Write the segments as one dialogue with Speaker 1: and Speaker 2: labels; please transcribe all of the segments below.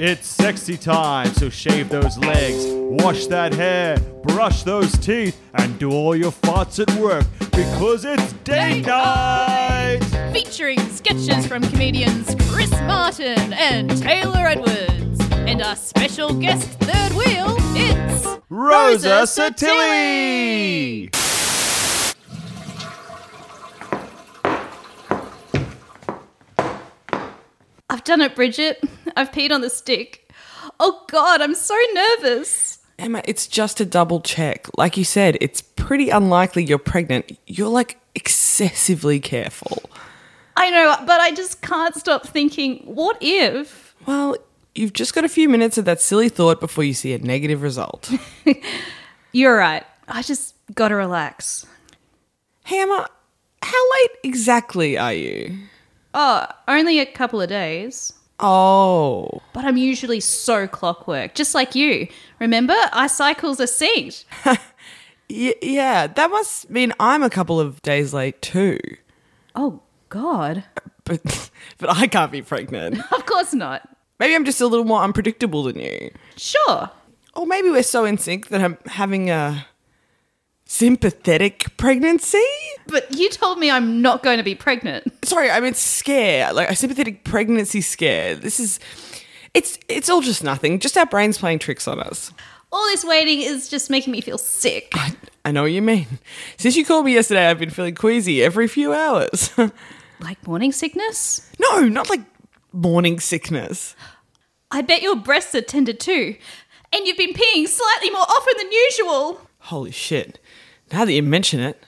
Speaker 1: It's sexy time, so shave those legs, wash that hair, brush those teeth, and do all your farts at work because it's date oh, night!
Speaker 2: featuring sketches from comedians Chris Martin and Taylor Edwards. And our special guest third wheel, it's
Speaker 1: Rosa Sottile!
Speaker 2: I've done it, Bridget. I've peed on the stick. Oh God, I'm so nervous.
Speaker 3: Emma, it's just a double check. Like you said, it's pretty unlikely you're pregnant. You're like excessively careful.
Speaker 2: I know, but I just can't stop thinking, what if?
Speaker 3: Well, you've just got a few minutes of that silly thought before you see a negative result.
Speaker 2: You're right. I just gotta relax.
Speaker 3: hey, Emma, how late exactly are you?
Speaker 2: Oh, only a couple of days.
Speaker 3: Oh,
Speaker 2: But I'm usually so clockwork, just like you. Remember, our cycles are synced.
Speaker 3: y- yeah, that must mean I'm a couple of days late too.
Speaker 2: Oh, God.
Speaker 3: But, but I can't be pregnant.
Speaker 2: Of course not.
Speaker 3: Maybe I'm just a little more unpredictable than you.
Speaker 2: Sure.
Speaker 3: Or maybe we're so in sync that I'm having a sympathetic pregnancy.
Speaker 2: But you told me I'm not going to be pregnant.
Speaker 3: Sorry, I meant scare, like a sympathetic pregnancy scare. This is, it's it's all just nothing. Just our brains playing tricks on us.
Speaker 2: All this waiting is just making me feel sick.
Speaker 3: I, I know what you mean. Since you called me yesterday, I've been feeling queasy every few hours.
Speaker 2: Like morning sickness?
Speaker 3: no, not like morning sickness.
Speaker 2: I bet your breasts are tender too. And you've been peeing slightly more often than usual.
Speaker 3: Holy shit! Now that you mention it,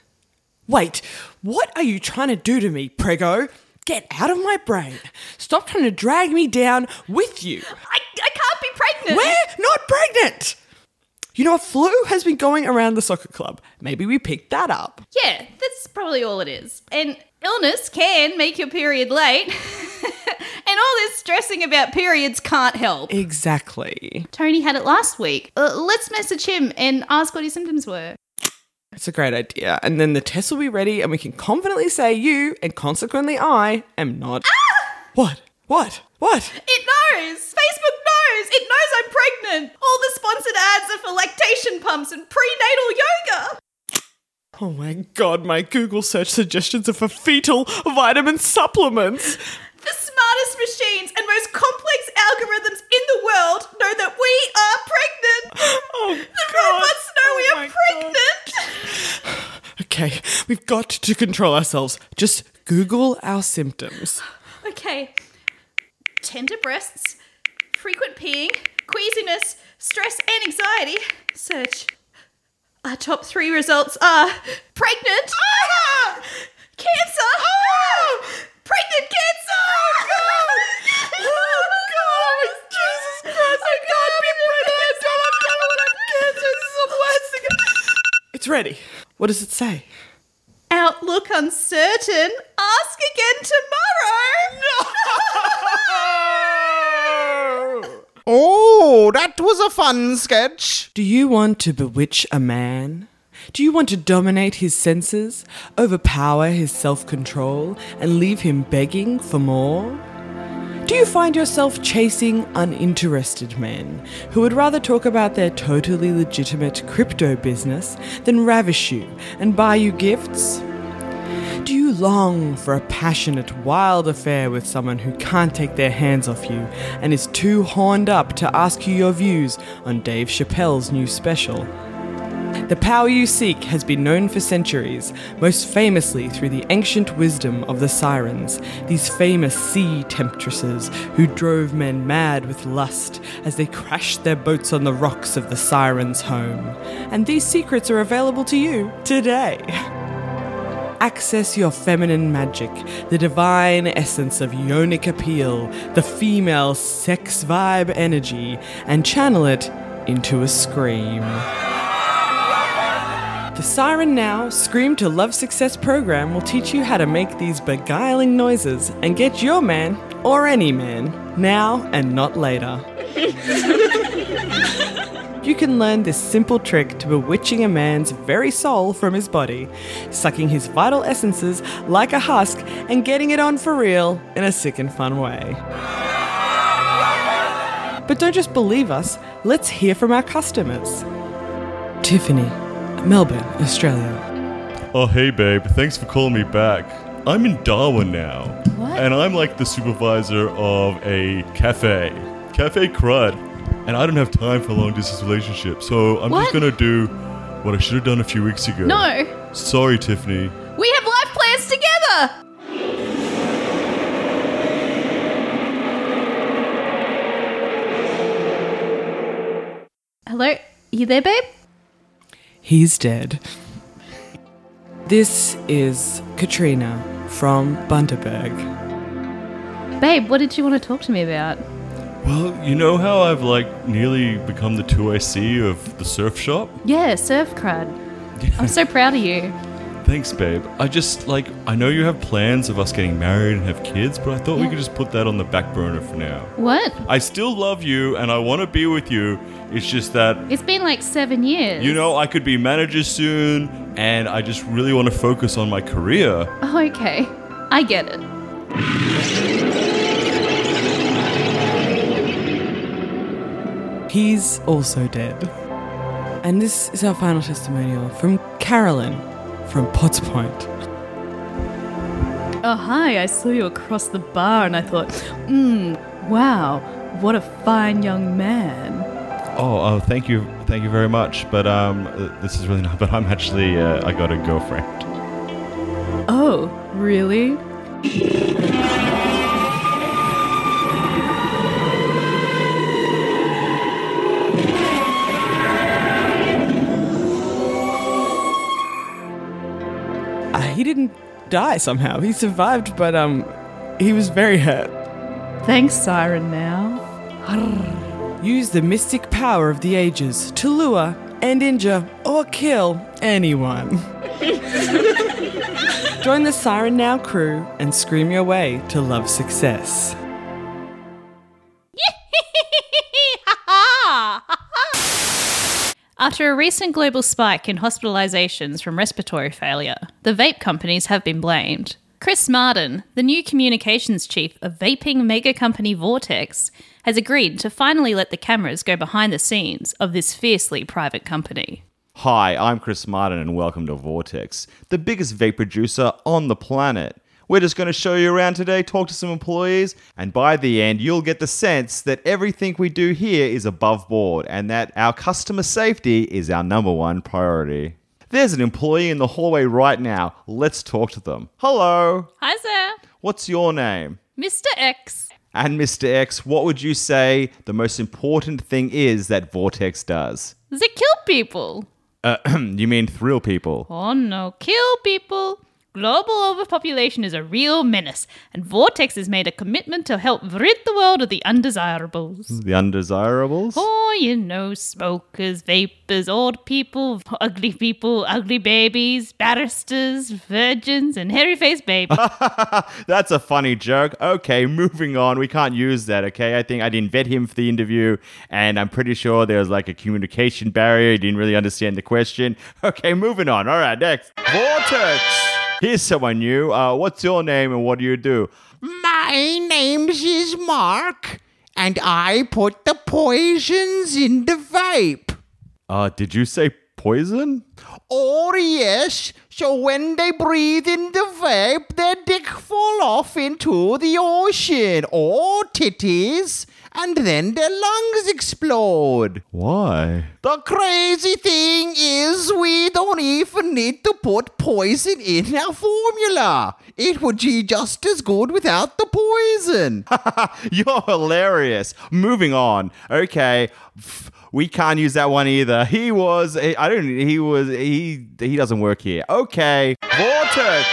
Speaker 3: wait, what are you trying to do to me, Prego? Get out of my brain. Stop trying to drag me down with you.
Speaker 2: I, I can't be pregnant.
Speaker 3: We're not pregnant! You know, a flu has been going around the soccer club. Maybe we picked that up.
Speaker 2: Yeah, that's probably all it is. And illness can make your period late. and all this stressing about periods can't help.
Speaker 3: Exactly.
Speaker 2: Tony had it last week. Uh, let's message him and ask what his symptoms were.
Speaker 3: It's a great idea. And then the test will be ready and we can confidently say you, and consequently I, am not. Ah! What? What? What?
Speaker 2: It knows! Facebook knows! It knows I'm pregnant! All the sponsored ads are for lactation pumps and prenatal yoga!
Speaker 3: Oh my god, my Google search suggestions are for fetal vitamin supplements.
Speaker 2: The smartest machines and most complex algorithms in the world know that we are pregnant!
Speaker 3: Oh,
Speaker 2: The
Speaker 3: God.
Speaker 2: robots know we
Speaker 3: Oh
Speaker 2: are
Speaker 3: my God.
Speaker 2: pregnant!
Speaker 3: Okay, we've got to control ourselves. Just Google our symptoms.
Speaker 2: Okay. Tender breasts, frequent peeing, queasiness, stress, and anxiety. Search. Our top three results are pregnant, ah! cancer, ah! pregnant cancer. Oh God! Jesus Christ! I can't be pregnant. I'm done with cancer. This is the worst thing.
Speaker 3: It's ready. What does it say?
Speaker 2: Outlook uncertain. Ask again tomorrow.
Speaker 4: Oh, that was a fun sketch.
Speaker 3: Do you want to bewitch a man? Do you want to dominate his senses, overpower his self control, and leave him begging for more? Do you find yourself chasing uninterested men who would rather talk about their totally legitimate crypto business than ravish you and buy you gifts? Do you long for a passionate, wild affair with someone who can't take their hands off you and is too horned up to ask you your views on Dave Chappelle's new special? The power you seek has been known for centuries, most famously through the ancient wisdom of the sirens, these famous sea temptresses who drove men mad with lust as they crashed their boats on the rocks of the sirens' home. And these secrets are available to you today. Access your feminine magic, the divine essence of yonic appeal, the female sex vibe energy, and channel it into a scream. The Siren Now Scream to Love Success program will teach you how to make these beguiling noises and get your man, or any man, now and not later. You can learn this simple trick to bewitching a man's very soul from his body, sucking his vital essences like a husk and getting it on for real in a sick and fun way. But don't just believe us, let's hear from our customers. Tiffany, Melbourne, Australia.
Speaker 1: Oh, hey, babe. Thanks for calling me back. I'm in Darwin now.
Speaker 2: What?
Speaker 1: And I'm like the supervisor of a cafe, Cafe Crud. And I don't have time for a long distance relationship, so I'm
Speaker 2: What?
Speaker 1: just gonna do what I should have done a few weeks ago.
Speaker 2: No,
Speaker 1: Sorry, Tiffany.
Speaker 2: we have life plans together. Hello, you there, babe?
Speaker 3: He's dead. This is Katrina from Bundaberg.
Speaker 2: Babe, what did you want to talk to me about?
Speaker 1: Well, you know how I've like nearly become the 2IC of the surf shop?
Speaker 2: Yeah, surf crud. I'm so proud of you.
Speaker 1: Thanks, babe. I just like I know you have plans of us getting married and have kids, but I thought we
Speaker 2: Yeah.
Speaker 1: could just put that on the back burner for now.
Speaker 2: What?
Speaker 1: I still love you and I want to be with you. It's just that
Speaker 2: It's been like seven years.
Speaker 1: you know I could be manager soon and I just really want to focus on my career.
Speaker 2: Oh, okay. I get it.
Speaker 3: He's also dead. And this is our final testimonial from Carolyn from Potts Point.
Speaker 2: Oh, hi. I saw you across the bar and I thought, mmm, wow, what a fine young man.
Speaker 1: Oh, oh, thank you, thank you very much. But um, this is really not. But I'm actually uh, I got a girlfriend.
Speaker 2: Oh, really?
Speaker 3: Die somehow. He survived, but um, he was very hurt.
Speaker 2: Thanks, Siren now.
Speaker 3: Use the mystic power of the ages to lure and injure or kill anyone. Join the Siren Now crew and scream your way to love success.
Speaker 2: After a recent global spike in hospitalizations from respiratory failure, the vape companies have been blamed. Chris Martin, the new communications chief of vaping mega company Vortex, has agreed to finally let the cameras go behind the scenes of this fiercely private company.
Speaker 1: Hi, I'm Chris Martin, and welcome to Vortex, the biggest vape producer on the planet. We're just going to show you around today, talk to some employees, and by the end, you'll get the sense that everything we do here is above board and that our customer safety is our number one priority. There's an employee in the hallway right now. Let's talk to them. Hello,
Speaker 2: Hi, sir.
Speaker 1: what's your name?
Speaker 2: Mr. X.
Speaker 1: And Mr. X, what would you say the most important thing is that Vortex does?
Speaker 2: They kill people.
Speaker 1: Uh, you mean thrill people?
Speaker 2: Oh no, kill people. Global overpopulation is a real menace, and Vortex has made a commitment to help rid the world of the undesirables.
Speaker 1: The undesirables?
Speaker 2: Oh, you know, smokers, vapors, old people, ugly people, ugly babies, barristers, virgins, and hairy faced babies.
Speaker 1: That's a funny joke. Okay, moving on. We can't use that, okay? I think I didn't vet him for the interview, and I'm pretty sure there was like a communication barrier. He didn't really understand the question. Okay, moving on. All right, next. Vortex! Here's someone new. Uh, what's your name and what do you do?
Speaker 4: My name's is Mark, and I put the poisons in the vape.
Speaker 1: Uh, did you say poison?
Speaker 4: Oh yes, so when they breathe in the vape, their dick fall off into the ocean or titties, and then their lungs explode.
Speaker 1: Why?
Speaker 4: The crazy thing is, we don't even need to put poison in our formula. It would be just as good without the poison.
Speaker 1: You're hilarious. Moving on. Okay. We can't use that one either. He was I don't he was he he doesn't work here. Okay. Vortex.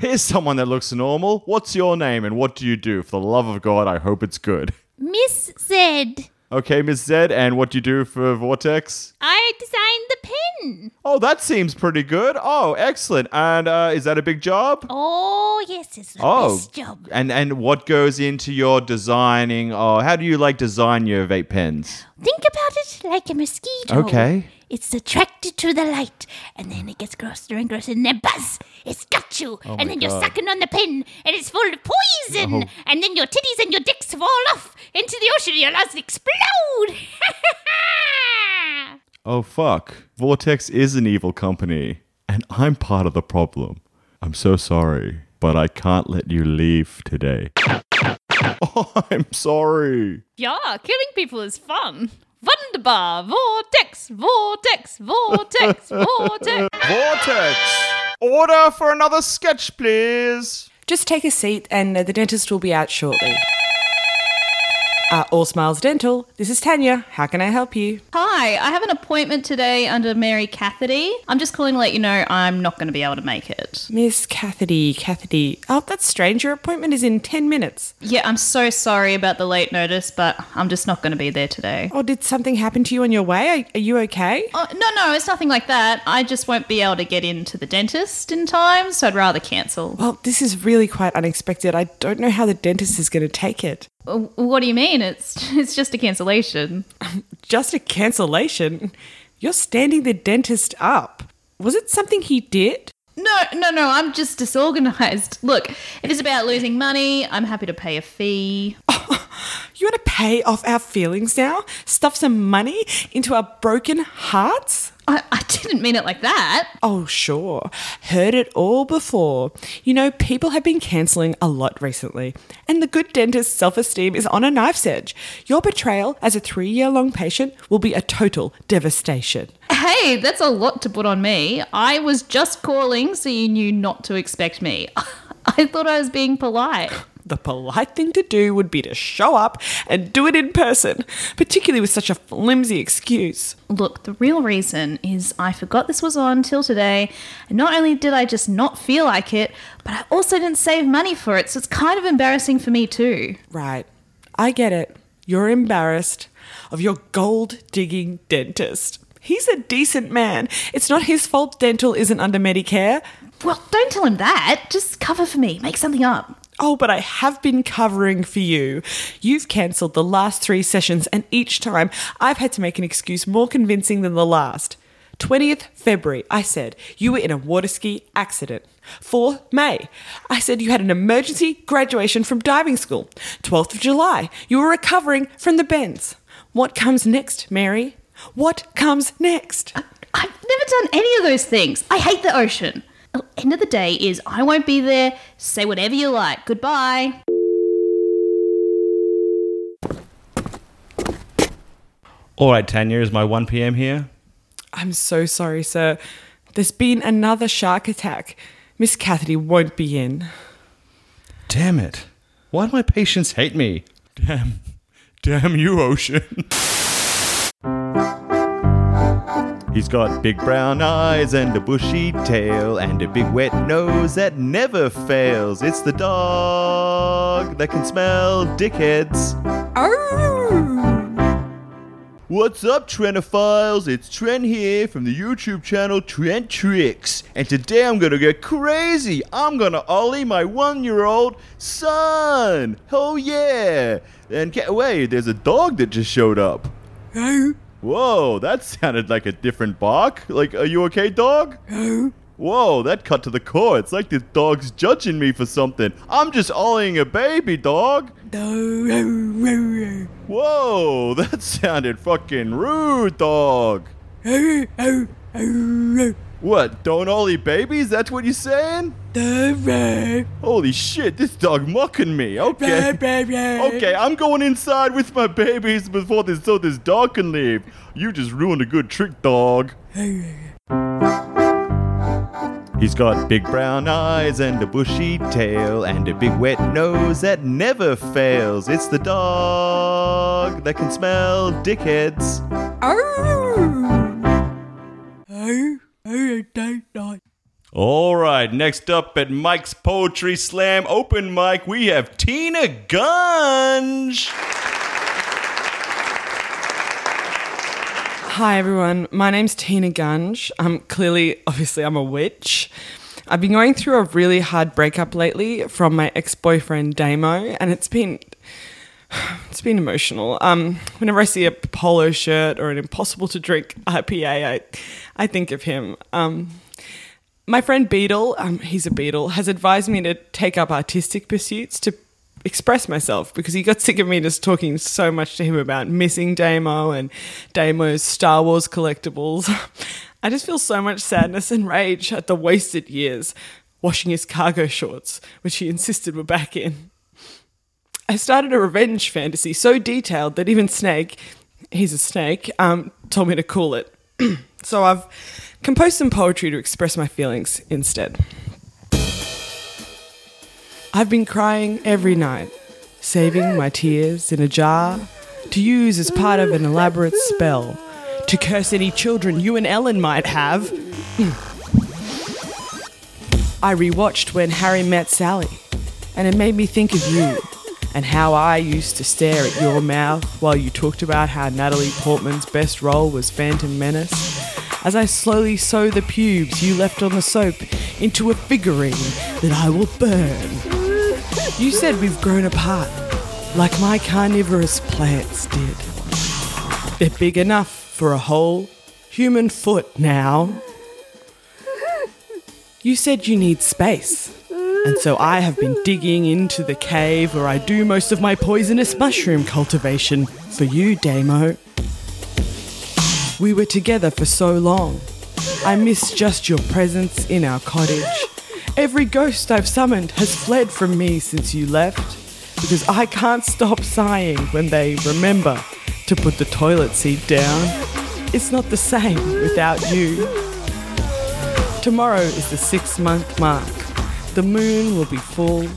Speaker 1: Here's someone that looks normal. What's your name and what do you do? For the love of God, I hope it's good.
Speaker 2: Miss Zed,
Speaker 1: Okay, Miss Zed, and what do you do for Vortex?
Speaker 2: I designed the pen.
Speaker 1: Oh, that seems pretty good. Oh, excellent. And uh, is that a big job?
Speaker 2: Oh, yes, it's the
Speaker 1: Oh,
Speaker 2: best job.
Speaker 1: and and what goes into your designing? Oh, how do you like design your vape pens?
Speaker 2: Think about
Speaker 5: it like a mosquito.
Speaker 1: Okay.
Speaker 5: It's attracted to the light, and then it gets grosser and grosser, and then buzz, it's got you,
Speaker 1: Oh
Speaker 5: and then you're sucking on the pin, and it's full of poison,
Speaker 1: Oh.
Speaker 5: and then your titties and your dicks fall off into the ocean, and your lungs explode.
Speaker 1: Oh fuck. Vortex is an evil company, and I'm part of the problem. I'm so sorry, but I can't let you leave today. Oh, I'm sorry.
Speaker 2: Yeah, killing people is fun. Wunderbar. Vortex, vortex, vortex, vortex.
Speaker 1: Vortex! Order for another sketch, please.
Speaker 3: Just take a seat and uh, the dentist will be out shortly. Uh, All Smiles Dental, this is Tanya. How can I help you?
Speaker 2: Hi, I have an appointment today under Mary Cathety. I'm just calling to let you know I'm not going to be able to make it.
Speaker 3: Miss Cathety, Cathety. Oh, that's strange. Your appointment is in 10 minutes.
Speaker 2: Yeah, I'm so sorry about the late notice, but I'm just not going to be there today.
Speaker 3: Oh, did something happen to you on your way? Are, are you okay?
Speaker 2: Oh, no, no, it's nothing like that. I just won't be able to get into the dentist in time, so I'd rather cancel.
Speaker 3: Well, this is really quite unexpected. I don't know how the dentist is going to take it.
Speaker 2: What do you mean? It's it's just a cancellation.
Speaker 3: Just a cancellation? You're standing the dentist up. Was it something he did?
Speaker 2: No, no, no, I'm just disorganized. Look, if it's about losing money, I'm happy to pay a fee.
Speaker 3: You want to pay off our feelings now? Stuff some money into our broken hearts?
Speaker 2: I, I didn't mean it like that.
Speaker 3: Oh, sure. Heard it all before. You know, people have been cancelling a lot recently, and the good dentist's self esteem is on a knife's edge. Your betrayal as a three year long patient will be a total devastation.
Speaker 2: Hey, that's a lot to put on me. I was just calling so you knew not to expect me. I thought I was being polite.
Speaker 3: The polite thing to do would be to show up and do it in person, particularly with such a flimsy excuse.
Speaker 2: Look, the real reason is I forgot this was on till today, and not only did I just not feel like it, but I also didn't save money for it, so it's kind of embarrassing for me too.
Speaker 3: Right. I get it. You're embarrassed of your gold digging dentist. He's a decent man. It's not his fault dental isn't under Medicare.
Speaker 2: Well, don't tell him that. Just cover for me. Make something up.
Speaker 3: Oh, but I have been covering for you. You've cancelled the last three sessions, and each time I've had to make an excuse more convincing than the last. 20th February, I said you were in a water ski accident. 4th May, I said you had an emergency graduation from diving school. 12th of July, you were recovering from the bends. What comes next, Mary? What comes next?
Speaker 2: I've never done any of those things. I hate the ocean. Well, End of the day is I won't be there. Say whatever you like. Goodbye.
Speaker 1: All right, Tanya, is my 1 p.m. here?
Speaker 3: I'm so sorry, sir. There's been another shark attack. Miss Cathety won't be in.
Speaker 1: Damn it. Why do my patients hate me? Damn. Damn you, Ocean. He's got big brown eyes and a bushy tail and a big wet nose that never fails. It's the dog that can smell dickheads. What's up, Trentophiles? It's Trent here from the YouTube channel Trent Tricks. And today I'm gonna get crazy. I'm gonna ollie my one year old son. Oh, yeah. And get away, there's a dog that just showed up. Whoa, that sounded like a different bark. Like, are you okay, dog? Whoa, that cut to the core. It's like this dog's judging me for something. I'm just ollieing a baby, dog. Whoa, that sounded fucking rude, dog. What, don't ollie babies? That's what you're saying? Holy shit, this dog mocking me. Okay. Okay, I'm going inside with my babies before this so this dog can leave. You just ruined a good trick, dog. He's got big brown eyes and a bushy tail and a big wet nose that never fails. It's the dog that can smell dickheads. Oh. All right, next up at Mike's Poetry Slam open mic, we have Tina Gunge.
Speaker 3: Hi everyone, my name's Tina Gunge. Um, clearly, obviously, I'm a witch. I've been going through a really hard breakup lately from my ex-boyfriend Damo, and it's been It's been emotional. Um, whenever I see a polo shirt or an impossible to drink IPA, I, I think of him. Um, my friend Beetle, um, he's a Beetle, has advised me to take up artistic pursuits to express myself because he got sick of me just talking so much to him about missing Damo and Damo's Star Wars collectibles. I just feel so much sadness and rage at the wasted years washing his cargo shorts, which he insisted were back in. I started a revenge fantasy so detailed that even Snake, he's a snake, um, told me to cool it. so I've composed some poetry to express my feelings instead. I've been crying every night, saving my tears in a jar to use as part of an elaborate spell to curse any children you and Ellen might have. I rewatched when Harry met Sally, and it made me think of you and how I used to stare at your mouth while you talked about how Natalie Portman's best role was Phantom Menace. As I slowly sew the pubes you left on the soap into a figurine that I will burn. You said we've grown apart, like my carnivorous plants did. They're big enough for a whole human foot now. You said you need space. And so I have been digging into the cave where I do most of my poisonous mushroom cultivation for you, Damo. We were together for so long. I miss just your presence in our cottage. Every ghost I've summoned has fled from me since you left because I can't stop sighing when they remember to put the toilet seat down. It's not the same without you. Tomorrow is the six month mark. The moon will be full,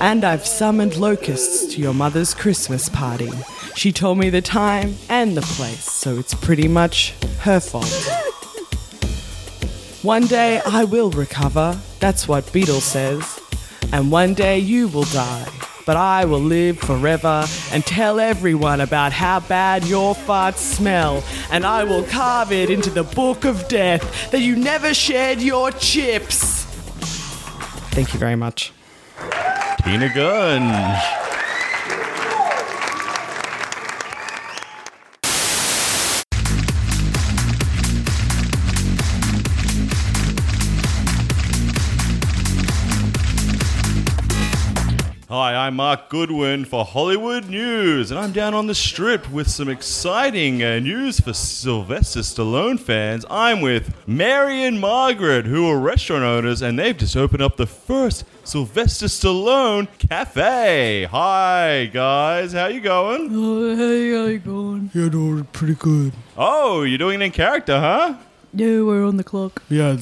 Speaker 3: and I've summoned locusts to your mother's Christmas party. She told me the time and the place, so it's pretty much her fault. One day I will recover, that's what Beetle says. And one day you will die, but I will live forever and tell everyone about how bad your farts smell. And I will carve it into the book of death that you never shared your chips. Thank you very much.
Speaker 1: Tina Gunn. I'm Mark Goodwin for Hollywood News, and I'm down on the strip with some exciting uh, news for Sylvester Stallone fans. I'm with Mary and Margaret, who are restaurant owners, and they've just opened up the first Sylvester Stallone cafe. Hi, guys, how you going?
Speaker 6: Oh, hey, how you going?
Speaker 3: You're doing pretty good.
Speaker 1: Oh, you're doing it in character, huh?
Speaker 6: Yeah, we're on the clock.
Speaker 3: Yeah,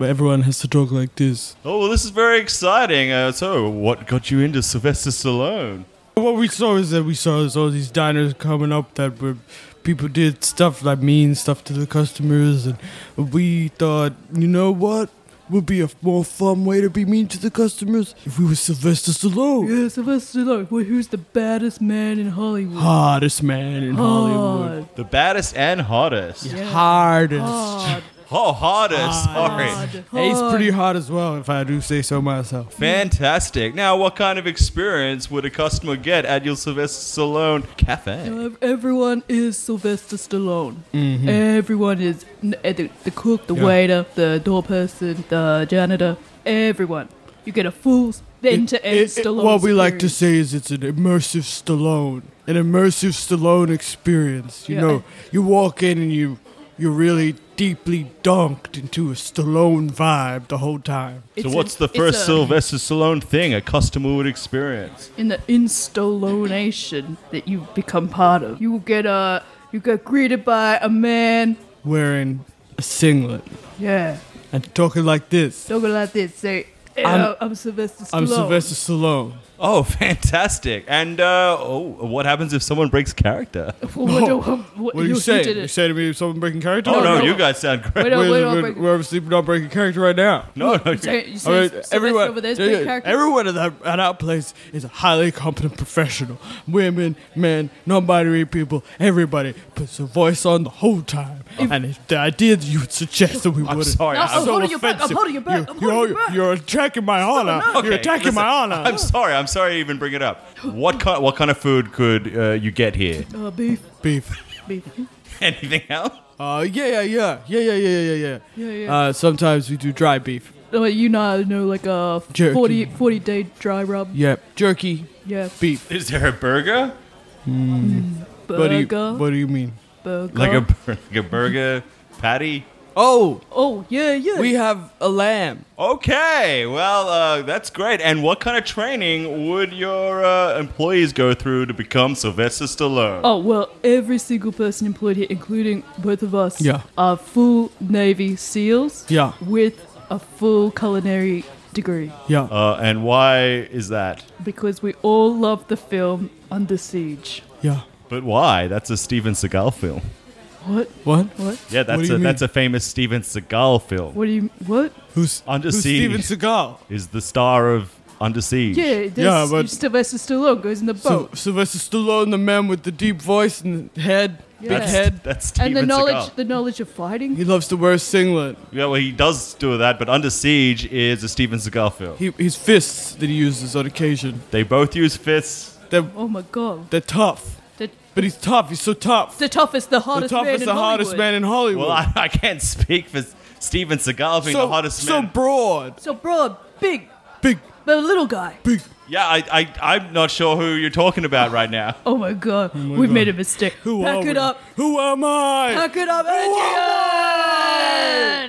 Speaker 3: everyone has to talk like this.
Speaker 1: Oh, well, this is very exciting. Uh, so, what got you into Sylvester Stallone?
Speaker 7: What we saw is that we saw all these diners coming up that were people did stuff like mean stuff to the customers, and we thought, you know what, would be a more fun way to be mean to the customers if we were Sylvester Stallone,
Speaker 6: Yeah, Sylvester Stallone. Well, who's the baddest man in Hollywood?
Speaker 7: hottest man in Hollywood,
Speaker 1: The baddest and hottest.
Speaker 7: hardest.
Speaker 6: Hard.
Speaker 1: Oh, hottest. Sorry.
Speaker 6: Hard.
Speaker 7: Hey, he's pretty hot as well, if I do say so myself.
Speaker 1: Fantastic. Now, what kind of experience would a customer get at your Sylvester Stallone cafe?
Speaker 6: Ev- Everyone is Sylvester Stallone.
Speaker 7: Mm-hmm.
Speaker 6: Everyone is n- uh, the, the cook, the waiter, the door person, the janitor. Everyone. You get a full end to end
Speaker 7: It- it-
Speaker 6: Stallone.
Speaker 7: what we like to
Speaker 6: experience.
Speaker 7: say is it's an immersive Stallone, an immersive Stallone experience. You
Speaker 6: Yeah.
Speaker 7: know, you walk in and you you're really deeply dunked into a Stallone vibe the whole time.
Speaker 1: So,
Speaker 6: It's
Speaker 1: what's
Speaker 6: a-
Speaker 1: the
Speaker 6: it's
Speaker 1: first
Speaker 6: a-
Speaker 1: Sylvester Stallone thing a customer would experience?
Speaker 6: in the installation that you become part of. You will get uh, you get greeted by a man.
Speaker 7: Wearing a singlet
Speaker 6: Yeah,
Speaker 7: and talking like this.
Speaker 6: talking like this. Say, hey,
Speaker 7: I'm-
Speaker 6: I'm, I'm Sylvester Stallone.
Speaker 7: I'm Sylvester Stallone.
Speaker 1: Oh, fantastic. And uh, oh, what happens if someone breaks character?
Speaker 6: what, do- what,
Speaker 7: What are
Speaker 6: you,
Speaker 7: you
Speaker 6: you
Speaker 7: saying? You say to me someone breaking character?
Speaker 1: Oh, no,
Speaker 6: no.
Speaker 1: you guys sound great.
Speaker 6: Wait, no,
Speaker 7: We're,
Speaker 6: wait, no,
Speaker 7: we're,
Speaker 6: break-
Speaker 7: we're obviously not breaking character right now.
Speaker 1: No, no.
Speaker 6: You say, you say
Speaker 7: I mean, everyone,
Speaker 6: over there's
Speaker 7: yeah,
Speaker 6: character.
Speaker 7: everyone at, that, at our place is a highly competent professional. Women, men, non-binary people, everybody puts a voice on the whole time. and if the idea that you would suggest that we would.
Speaker 1: I'm
Speaker 7: wouldn't.
Speaker 1: sorry.
Speaker 6: No,
Speaker 1: I'm
Speaker 6: I'm
Speaker 1: so
Speaker 6: holding your back, I'm
Speaker 7: offensive.
Speaker 6: holding your back,
Speaker 7: You're,
Speaker 6: I'm
Speaker 7: you're,
Speaker 6: holding your back.
Speaker 7: you're attacking my honor.
Speaker 1: Okay,
Speaker 7: you're attacking
Speaker 1: listen,
Speaker 7: my honor.
Speaker 1: I'm sorry. I'm I'm sorry to even bring it up. What kind? What kind of food could uh, you get here?
Speaker 6: Uh, beef,
Speaker 7: Beef.
Speaker 6: beef.
Speaker 1: Anything else?
Speaker 7: Uh, yeah, yeah, yeah, yeah, yeah, yeah, yeah, yeah.
Speaker 6: Yeah, yeah.
Speaker 7: Uh, sometimes we do dry beef.
Speaker 6: Uh, you know, know like a
Speaker 7: Jerky.
Speaker 6: 40, 40 day dry rub.
Speaker 7: Yep, jerky,
Speaker 6: Yeah.
Speaker 7: beef.
Speaker 1: Is there a burger?
Speaker 7: What do you,
Speaker 6: Burger.
Speaker 7: what do you mean?
Speaker 6: burger.
Speaker 1: Like a like a burger patty?
Speaker 7: Oh,
Speaker 6: Oh, yeah, yeah.
Speaker 7: we have a lamb.
Speaker 1: Okay, well, uh, that's great. And what kind of training would your uh, employees go through to become Sylvester Stallone?
Speaker 6: Oh, well, every single person employed here, including both of us,
Speaker 7: Yeah.
Speaker 6: are full Navy SEALs
Speaker 7: Yeah,
Speaker 6: with a full culinary degree.
Speaker 7: yeah.
Speaker 1: Uh, and why is that?
Speaker 6: Because we all love the film Under Siege.
Speaker 7: yeah.
Speaker 1: But why? That's a Steven Seagal film.
Speaker 6: What?
Speaker 7: What?
Speaker 6: What?
Speaker 1: Yeah,
Speaker 7: What
Speaker 1: that's
Speaker 7: do
Speaker 1: a
Speaker 7: mean?
Speaker 1: that's a famous Steven Seagal film.
Speaker 6: What do you. What?
Speaker 7: Who's
Speaker 1: Under
Speaker 7: who's
Speaker 1: Siege.
Speaker 7: Steven Seagal?
Speaker 1: Is the star of Under Siege?
Speaker 6: Yeah, there's
Speaker 7: Yeah, but-
Speaker 6: Sylvester Stallone goes in the
Speaker 7: Sy-
Speaker 6: boat.
Speaker 7: Sylvester Stallone, the man with the deep voice and head, big
Speaker 6: Yeah.
Speaker 7: head.
Speaker 1: That's Steven
Speaker 6: and the knowledge,
Speaker 1: Seagal.
Speaker 6: the knowledge of fighting.
Speaker 7: He loves to wear singlet.
Speaker 1: Yeah, well, he does do that, but Under Siege is a Steven Seagal film.
Speaker 7: He, his fists that he uses on occasion.
Speaker 1: They both use fists.
Speaker 7: They're,
Speaker 6: Oh my god.
Speaker 7: they're tough.
Speaker 6: The,
Speaker 7: But he's tough. He's so tough.
Speaker 6: the toughest, the
Speaker 7: The
Speaker 6: hottest man
Speaker 7: toughest,
Speaker 6: in
Speaker 7: the hottest
Speaker 6: Hollywood.
Speaker 7: man in Hollywood.
Speaker 1: Well, I, I can't speak for Steven Seagal being
Speaker 7: so,
Speaker 1: the hottest man.
Speaker 7: so
Speaker 1: man.
Speaker 7: broad.
Speaker 6: So broad, big,
Speaker 7: Big,
Speaker 6: but a little guy.
Speaker 7: big.
Speaker 1: yeah, I, I, I'm not sure who you're talking about right now.
Speaker 6: Oh my god, oh we've made a mistake.
Speaker 7: Who
Speaker 6: Pack
Speaker 7: are
Speaker 6: it
Speaker 7: we?
Speaker 6: up.
Speaker 7: Who am I?
Speaker 6: Pack it up,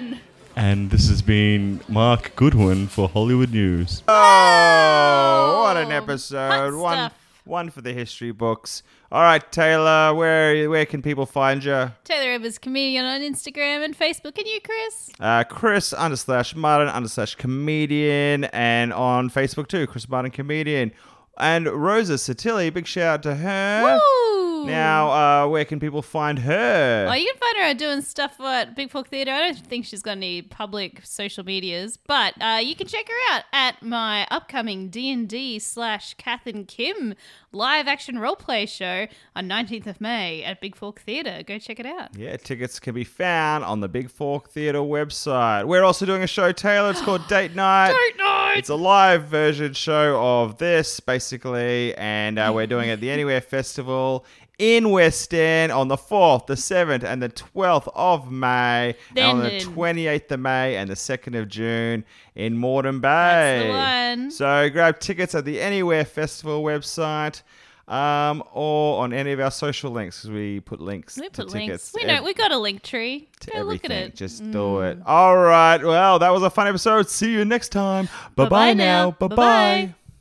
Speaker 6: Adrian!
Speaker 1: And this has been Mark Goodwin for Hollywood News. Oh, what an episode!
Speaker 2: hot
Speaker 1: One,
Speaker 2: stuff.
Speaker 1: One for the history books. All right, Taylor, where where can people find you?
Speaker 2: Taylor Edwards comedian on Instagram and Facebook. And you, Chris?
Speaker 1: Uh, Chris under slash Martin under slash comedian, and on Facebook too, Chris Martin comedian. And Rosa Sottile, big shout out to her.
Speaker 2: Woo!
Speaker 1: Now, uh, where can people find her?
Speaker 2: Oh, you can find her doing stuff at Big Fork Theatre. I don't think she's got any public social medias, but uh, you can check her out at my upcoming D and D slash Kath and Kim live action roleplay show on 19th of May at Big Fork Theatre. Go check it out.
Speaker 1: Yeah, tickets can be found on the Big Fork Theatre website. We're also doing a show, Taylor. It's called Date Night. Date Night! It's a live version show of this, basically, and uh, we're doing it at the Anywhere Festival in West End on the 4th, the 7th, and the 12th of May, and on the 28th of May and the 2nd of June in Moreton Bay.
Speaker 2: That's the one.
Speaker 1: So grab tickets at the Anywhere Festival website. Um, or on any of our social links because we put links
Speaker 2: We
Speaker 1: to
Speaker 2: put
Speaker 1: tickets
Speaker 2: links. We know
Speaker 1: ev-
Speaker 2: we got a link tree.
Speaker 1: to
Speaker 2: Go look at it. Mm.
Speaker 1: Just do it. All right. Well, that was a fun episode. See you next time. Bye bye
Speaker 2: now.
Speaker 1: Bye bye.
Speaker 2: Bye-bye.